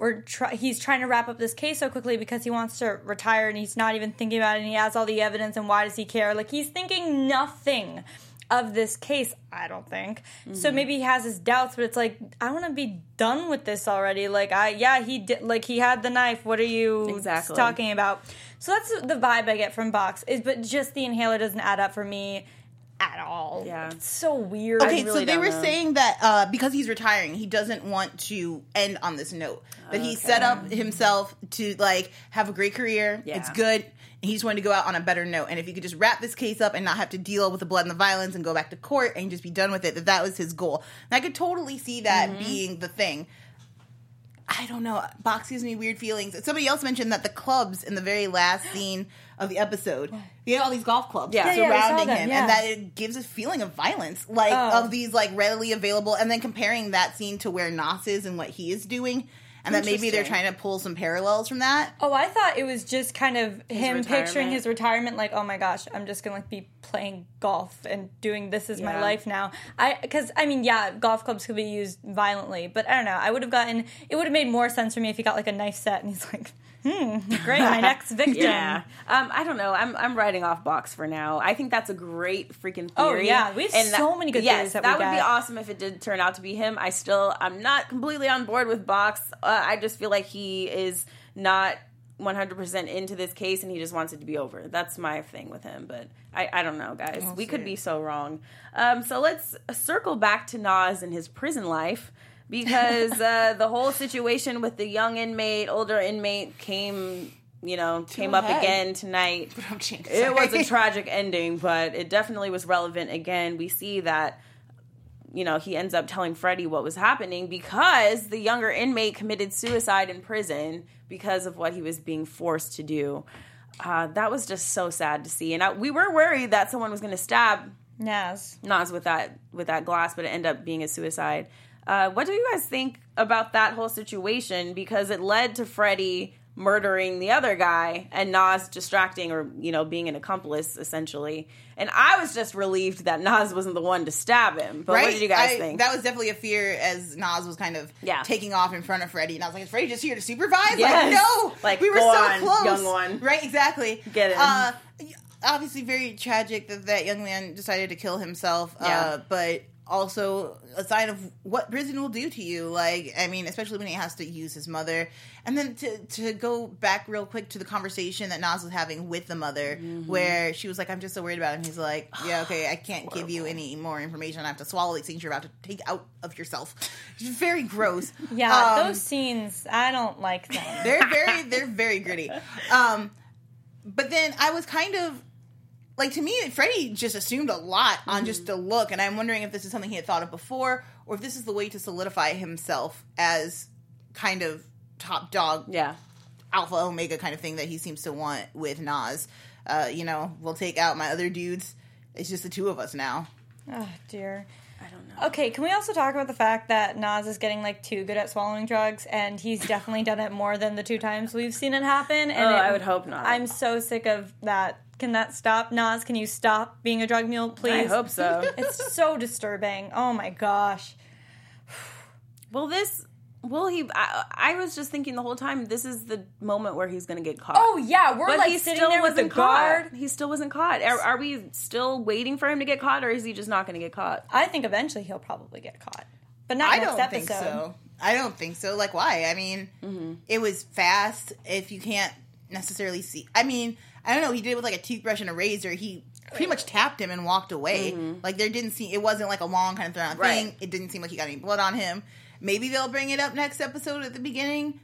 we're try- he's trying to wrap up this case so quickly because he wants to retire and he's not even thinking about it and he has all the evidence and why does he care? Like he's thinking nothing of this case, I don't think. Mm-hmm. So maybe he has his doubts, but it's like I want to be done with this already. Like I yeah, he did like he had the knife. What are you Exactly. talking about? So that's the vibe I get from Box. Is but just the inhaler doesn't add up for me at all. Yeah. It's so weird. Okay, really so they were know. saying that uh, because he's retiring, he doesn't want to end on this note. That he set up himself to like have a great career. Yeah. It's good. And he just wanted to go out on a better note. And if he could just wrap this case up and not have to deal with the blood and the violence and go back to court and just be done with it, that that was his goal. And I could totally see that Mm-hmm. being the thing. I don't know. Box gives me weird feelings. Somebody else mentioned that the clubs in the very last scene of the episode, he had all these golf clubs Yeah. Yeah, yeah, surrounding him, yeah. and that it gives a feeling of violence, like Oh. of these like readily available, and then comparing that scene to where Naz is and what he is doing, and that maybe they're trying to pull some parallels from that. Oh, I thought it was just kind of him retirement. picturing his retirement, like, oh my gosh, I'm just gonna like be playing golf and doing this is my life now. I because I mean, yeah, golf clubs could be used violently, but I don't know. I would have gotten it would have made more sense for me if he got like a knife set and he's like, hmm, great, my next victim. Yeah. Um, I don't know. I'm I'm writing off box for now. I think that's a great freaking theory. Oh, yeah. We have so many good yes, theories that that would be awesome if it did turn out to be him. I still I'm not completely on board with box. Uh, I just feel like he is not 100% into this case and he just wants it to be over. That's my thing with him, but I, I don't know, guys. we could be so wrong. Um, so let's circle back to Naz and his prison life because uh, the whole situation with the young inmate, older inmate came, you know, came up ahead. again tonight. It was a tragic ending, but it definitely was relevant. Again, we see that you know he ends up telling Freddie what was happening because the younger inmate committed suicide in prison because of what he was being forced to do. Uh, that was just so sad to see, and I, we were worried that someone was going to stab Naz. Naz with that with that glass, but it ended up being a suicide. Uh, what do you guys think about that whole situation? Because it led to Freddie murdering the other guy and Naz distracting or you know being an accomplice essentially. And I was just relieved that Naz wasn't the one to stab him. But Right? what did you guys I- think? That was definitely a fear as Naz was kind of Yeah. taking off in front of Freddie, and I was like, "Is Freddie just here to supervise?" Yes. Like, no, Like, we were so on, close, young one. Right? Exactly. Get him. Uh, obviously, very tragic that that young man decided to kill himself. Yeah. Uh, but also a sign of what prison will do to you. Like, I mean, especially when he has to use his mother. And then to to go back real quick to the conversation that Naz was having with the mother, Mm-hmm. where she was like, "I'm just so worried about him." He's like, "Yeah, okay, I can't give you any more information. I have to swallow these things you're about to take out of yourself." It's very gross. Yeah, Um, those scenes, I don't like them. they're very they're very gritty. Um, but then I was kind of like to me, Freddie just assumed a lot on just the look, and I'm wondering if this is something he had thought of before, or if this is the way to solidify himself as kind of top dog, yeah. alpha omega kind of thing that he seems to want with Naz. Uh, you know, we'll take out my other dudes. It's just the two of us now. Oh dear. I don't know. Okay, can we also talk about the fact that Naz is getting like too good at swallowing drugs, and he's definitely done it more than the two times we've seen it happen. And Oh, it- I would hope not. I'm so sick of that. Can that stop, Naz? Can you stop being a drug mule, please? I hope so. It's so disturbing. Oh my gosh. well, this. Well, he. I, I was just thinking the whole time. This is the moment where he's going to get caught. Oh yeah, we're but like he sitting still there with the wasn't caught. guard. He still wasn't caught. Are, are we still waiting for him to get caught, or is he just not going to get caught? I think eventually he'll probably get caught, but not I next don't episode. think so. I don't think so. Like, why? I mean, mm-hmm. it was fast. If you can't necessarily see. I mean, I don't know. He did it with like a toothbrush and a razor. He pretty much tapped him and walked away. Mm-hmm. Like there didn't seem it wasn't like a long kind of thrown out Right. thing. It didn't seem like he got any blood on him. Maybe they'll bring it up next episode at the beginning,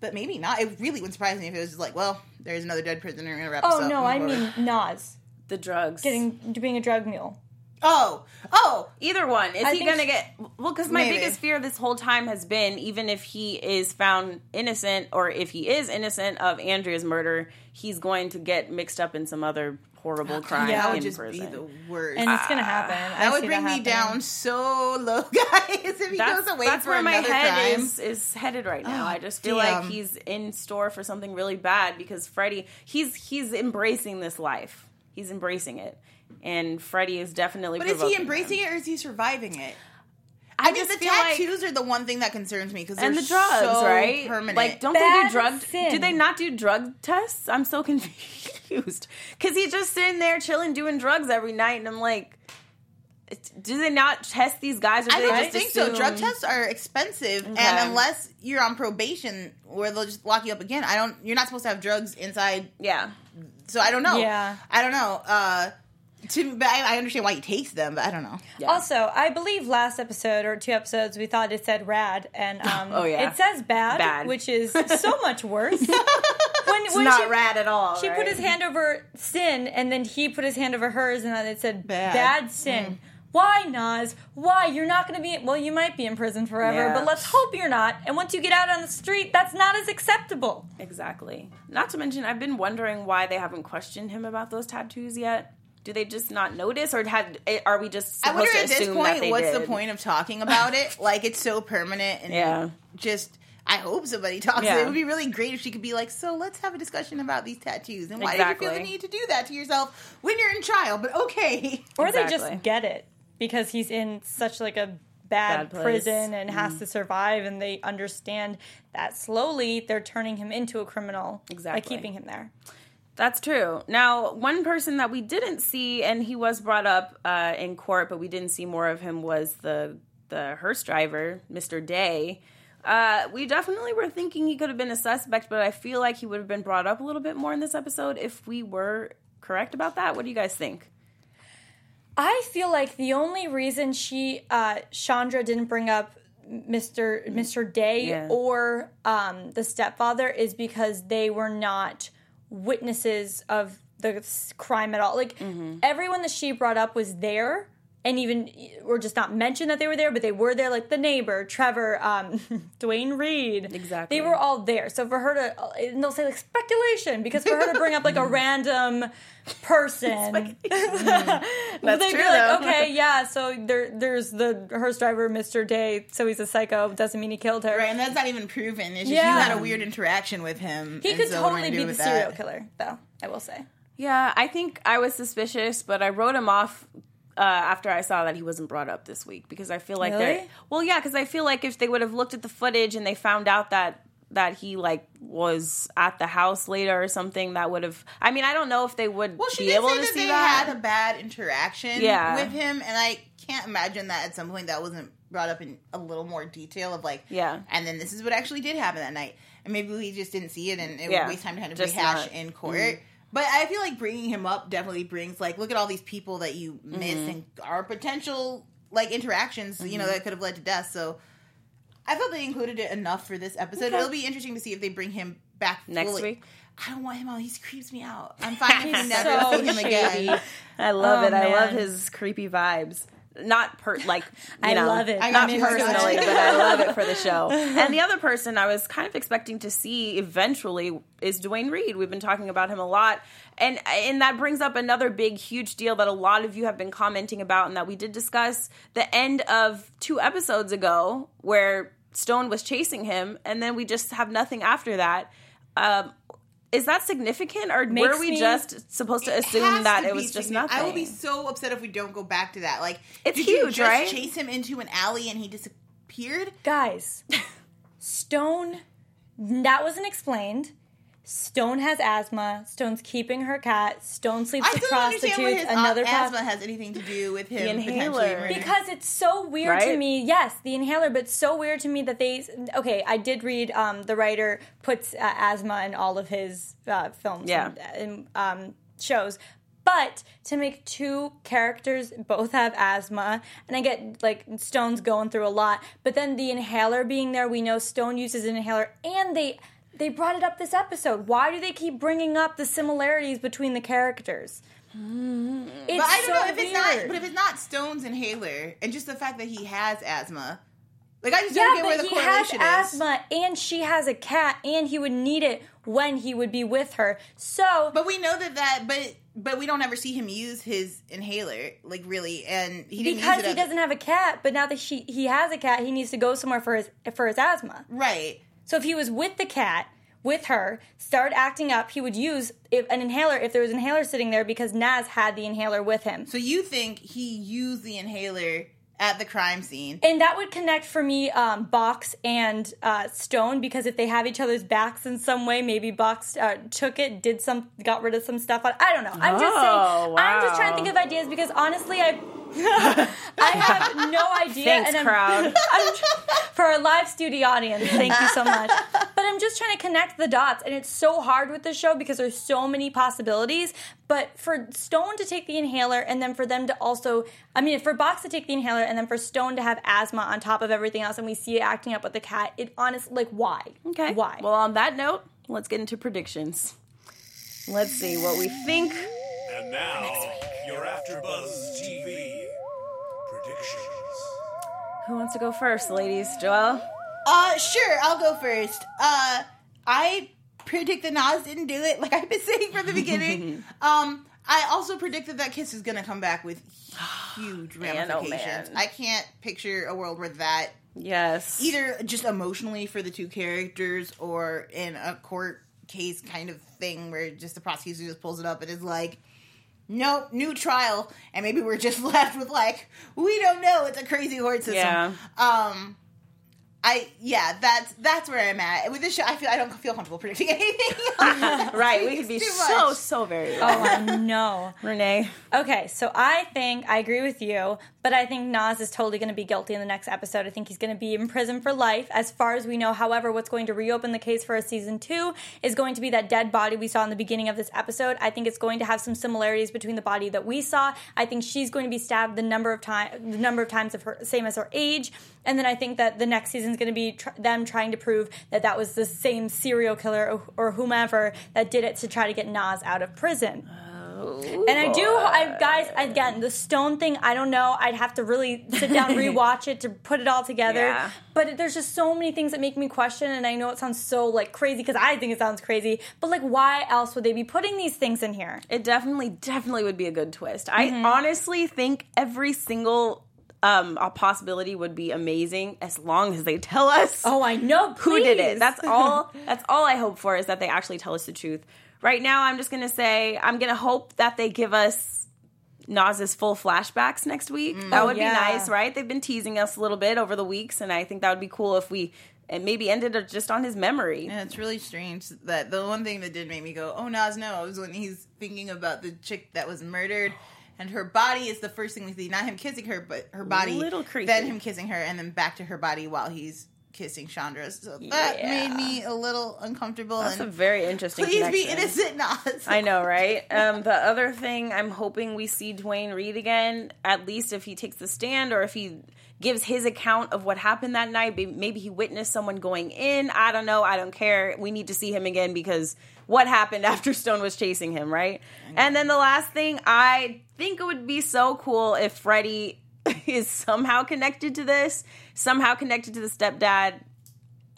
but maybe not. It really wouldn't surprise me if it was just like, well, there's another dead prisoner in a wrap. us Oh up no, and I whatever. mean Naz The drugs. getting being a drug mule. oh, oh, Either one. Is I he think gonna she- get? Well, because my Maybe. biggest fear this whole time has been, even if he is found innocent, or if he is innocent of Andrea's murder, he's going to get mixed up in some other horrible crime Yeah, that in would just prison. be the worst. And it's gonna happen. I that would see bring me down so low, guys. If he that's, goes away that's for where my another head crime. is is headed right now. Oh, I just feel like he's in store for something really bad because Freddie he's he's embracing this life. He's embracing it, and Freddie is definitely. But is he embracing him. it or is he surviving it? I, I, mean, just the feel like tattoos are the one thing that concerns me because and they're the drugs, so right? Permanent. Like, don't Bad they do drug? sin. Do they not do drug tests? I'm so confused because he's just sitting there chilling, doing drugs every night, and I'm like, do they not test these guys? Or do I they don't just think so. Drug tests are expensive, Okay. and unless you're on probation, where they'll just lock you up again, I don't. You're not supposed to have drugs inside. Yeah, So I don't know. Yeah. I don't know. Uh, to, but I, I understand why he takes them, but I don't know. yeah. Also, I believe last episode or two episodes we thought it said rad, and um, Oh, yeah. it says bad, Bad. which is so much worse. when it's when not she, rad at all. She put his hand over sin, and then he put his hand over hers, and then it said bad, Bad. sin. Why, Naz? Why? You're not going to be. Well, you might be in prison forever, Yeah. but let's hope you're not. And once you get out on the street, that's not as acceptable. Exactly. Not to mention, I've been wondering why they haven't questioned him about those tattoos yet. Do they just not notice, or had eh, are we just I wonder to at this assume that point, they what's the point of talking about it? like it's so permanent and Yeah. just. I hope somebody talks. Yeah. It would be really great if she could be like, "So let's have a discussion about these tattoos and why did you feel the need to do that to yourself when you're in trial?" But okay, Or they just get it because he's in such like a bad, Bad prison and has mm. to survive, and they understand that slowly they're turning him into a criminal by keeping him there. That's true. Now, one person that we didn't see, and he was brought up uh, in court, but we didn't see more of him, was the the hearse driver, Mr. Day. Uh, we definitely were thinking he could have been a suspect, but I feel like he would have been brought up a little bit more in this episode if we were correct about that. What do you guys think? I feel like the only reason she uh Chandra didn't bring up Mr. Mr. Day Yeah. or um the stepfather is because they were not witnesses of the crime at all. Like mm-hmm. everyone that she brought up was there and even or just not mentioned that they were there, but they were there like the neighbor, Trevor, um Duane Reade. Exactly. They were all there. So for her to and they'll say like speculation because for her to bring up like a random person That's they'd true, be like, though. okay, yeah. So there, there's the hearse driver, Mr. Day. So he's a psycho. Doesn't mean he killed her. right, and that's not even proven. It's just Yeah. you had a weird interaction with him. He and could so what am I totally gonna be do the with serial that? killer, though. I will say. Yeah, I think I was suspicious, but I wrote him off uh, after I saw that he wasn't brought up this week because I feel like Really? they're well, yeah, because I feel like if they would have looked at the footage and they found out that that he like was at the house later or something, that would have. I mean, I don't know if they would Well, she be able to that see they that. had a bad interaction Yeah. with him, and I can't imagine that at some point that wasn't brought up in a little more detail of like, Yeah. and then this is what actually did happen that night, and maybe we just didn't see it, and it Yeah. would waste time to kind of Just rehash not- Mm-hmm. in court. But I feel like bringing him up definitely brings like, look at all these people that you miss Mm-hmm. and our potential like interactions, you know, that could have led to death. So. I thought they included it enough for this episode. Okay. It'll be interesting to see if they bring him back Next fully. week? I don't want him on. He creeps me out. I'm fine if we never so see him shady. again. I love Oh, it. I love his creepy vibes. Not per like you I know, love it. I Not got you. personally, but I love it for the show. And the other person I was kind of expecting to see eventually is Duane Reade. We've been talking about him a lot, and and that brings up another big, huge deal that a lot of you have been commenting about, and that we did discuss the end of two episodes ago, where Stone was chasing him, and then we just have nothing after that. Um, is that significant, or Makes were we me- just supposed to assume has that to it was just significant. nothing? I will be so upset if we don't go back to that. Like, It's did you huge, just right? Chase him into an alley and he disappeared. Guys, Stone, that wasn't explained. Stone has asthma. Stone's keeping her cat. Stone sleeps I with still don't understand what prostitutes. Another uh, asthma has anything to do with him The inhaler. Because it's so weird to me. Yes, the inhaler, but so weird to me that they. Okay, I did read um, the writer puts uh, asthma in all of his uh, films Yeah. and, and um, shows. But to make two characters both have asthma, and I get like Stone's going through a lot, but then the inhaler being there, we know Stone uses an inhaler, and they they brought it up this episode. Why do they keep bringing up the similarities between the characters? Hmm. It's But I don't so know if it's not. weird. But if it's not Stone's inhaler, and just the fact that he has asthma, like I just Yeah, don't get where but the he has is. asthma, and she has a cat, and he would need it when he would be with her. So, But we know that that. But but we don't ever see him use his inhaler, like really, and he didn't because use it he as- doesn't have a cat, but now that she he has a cat, he needs to go somewhere for his for his asthma. right. So if he was with the cat, with her, started acting up, he would use an inhaler if there was an inhaler sitting there because Naz had the inhaler with him. So you think he used the inhaler at the crime scene? And that would connect for me, um, Box and uh, Stone, because if they have each other's backs in some way, maybe Box uh, took it, did some, got rid of some stuff. On, I don't know. I'm just Oh, saying. I'm just trying to think of ideas because honestly, I. I have no idea. Thanks, and I'm, crowd. I'm, for our live studio audience, thank you so much. But I'm just trying to connect the dots, and it's so hard with this show because there's so many possibilities. But for Stone to take the inhaler, and then for them to also, I mean, for Box to take the inhaler, and then for Stone to have asthma on top of everything else, and we see it acting up with the cat, it honestly, like, why? Okay. Why? Well, on that note, let's get into predictions. Let's see what we think. And now, your AfterBuzz TV predictions. Who wants to go first, ladies? Joelle? Uh, sure, I'll go first. Uh, I predict that Naz didn't do it, like I've been saying from the beginning. um, I also predict that that kiss is gonna come back with huge oh, ramifications. man. I can't picture a world where that Yes. either just emotionally for the two characters or in a court case kind of thing where just the prosecutor just pulls it up and is like nope new trial and maybe we're just left with like we don't know it's a crazy court system Yeah. um I yeah, that's that's where I'm at with this show. I feel I don't feel comfortable predicting anything. Right. We could be so, so very oh, I know. Renee. Okay, so I think I agree with you, but I think Naz is totally going to be guilty in the next episode. I think he's going to be in prison for life, as far as we know. However, what's going to reopen the case for a season two is going to be that dead body we saw in the beginning of this episode. I think it's going to have some similarities between the body that we saw. I think she's going to be stabbed the number of time, the number of times of her same as her age, and then I think that the next season is going to be tr- them trying to prove that that was the same serial killer or, or whomever that did it to try to get Naz out of prison. Uh, And I do, I, guys, again, the stone thing, I don't know. I'd have to really sit down, rewatch it to put it all together. Yeah. But there's just so many things that make me question, and I know it sounds so like crazy because I think it sounds crazy. But like, why else would they be putting these things in here? It definitely, definitely would be a good twist. Mm-hmm. I honestly think every single um a possibility would be amazing as long as they tell us Oh, I know. who did it. That's all. That's all I hope for is that they actually tell us the truth. Right now, I'm just gonna say I'm gonna hope that they give us Naz's full flashbacks next week. Mm. that oh, would Oh, yeah. be nice, right? They've been teasing us a little bit over the weeks, and I think that would be cool if we and maybe ended up just on his memory. Yeah, it's really strange that the one thing that did make me go, "Oh, Naz, no," was when he's thinking about the chick that was murdered, and her body is the first thing we see. Not him kissing her, but her body. Little creepy. Then him kissing her, and then back to her body while he's kissing Chandra. So that Yeah. made me a little uncomfortable. That's a and very interesting. please be connection. innocent, Naz. I know, right? Um, the other thing, I'm hoping we see Duane Reade again, at least if he takes the stand or if he gives his account of what happened that night. Maybe he witnessed someone going in. I don't know. I don't care. We need to see him again because what happened after Stone was chasing him, right? And then the last thing, I think it would be so cool if Freddie is somehow connected to this, somehow connected to the stepdad.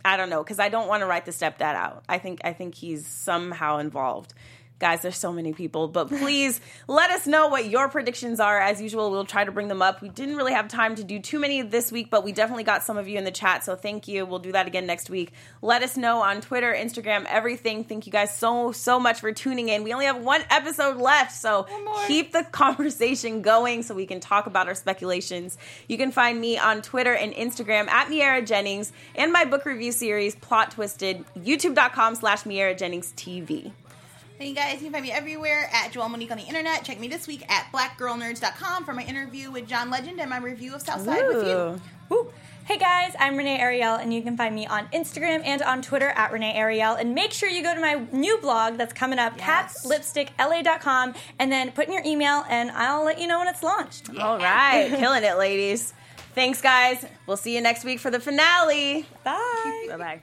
I don't know because I don't want to write the stepdad out. I think I think he's somehow involved. Guys, there's so many people, but please let us know what your predictions are. As usual, we'll try to bring them up. We didn't really have time to do too many this week, but we definitely got some of you in the chat, so thank you. We'll do that again next week. Let us know on Twitter, Instagram, everything. Thank you guys so, so much for tuning in. We only have one episode left, so keep the conversation going so we can talk about our speculations. You can find me on Twitter and Instagram at Miaira Jennings and my book review series, Plot Twisted, youtube.com slash Miaira Jennings TV. You guys can find me everywhere at Joelle Monique on the internet. Check me this week at blackgirlnerds.com for my interview with John Legend and my review of Southside with you. Ooh. Woo. Hey guys, I'm Renee Ariel, and you can find me on Instagram and on Twitter at Renee Ariel. And make sure you go to my new blog that's coming up, Yes. catslipstickla.com, and then put in your email, and I'll let you know when it's launched. All right, killing it, ladies. Thanks, guys. We'll see you next week for the finale. Bye. Bye bye.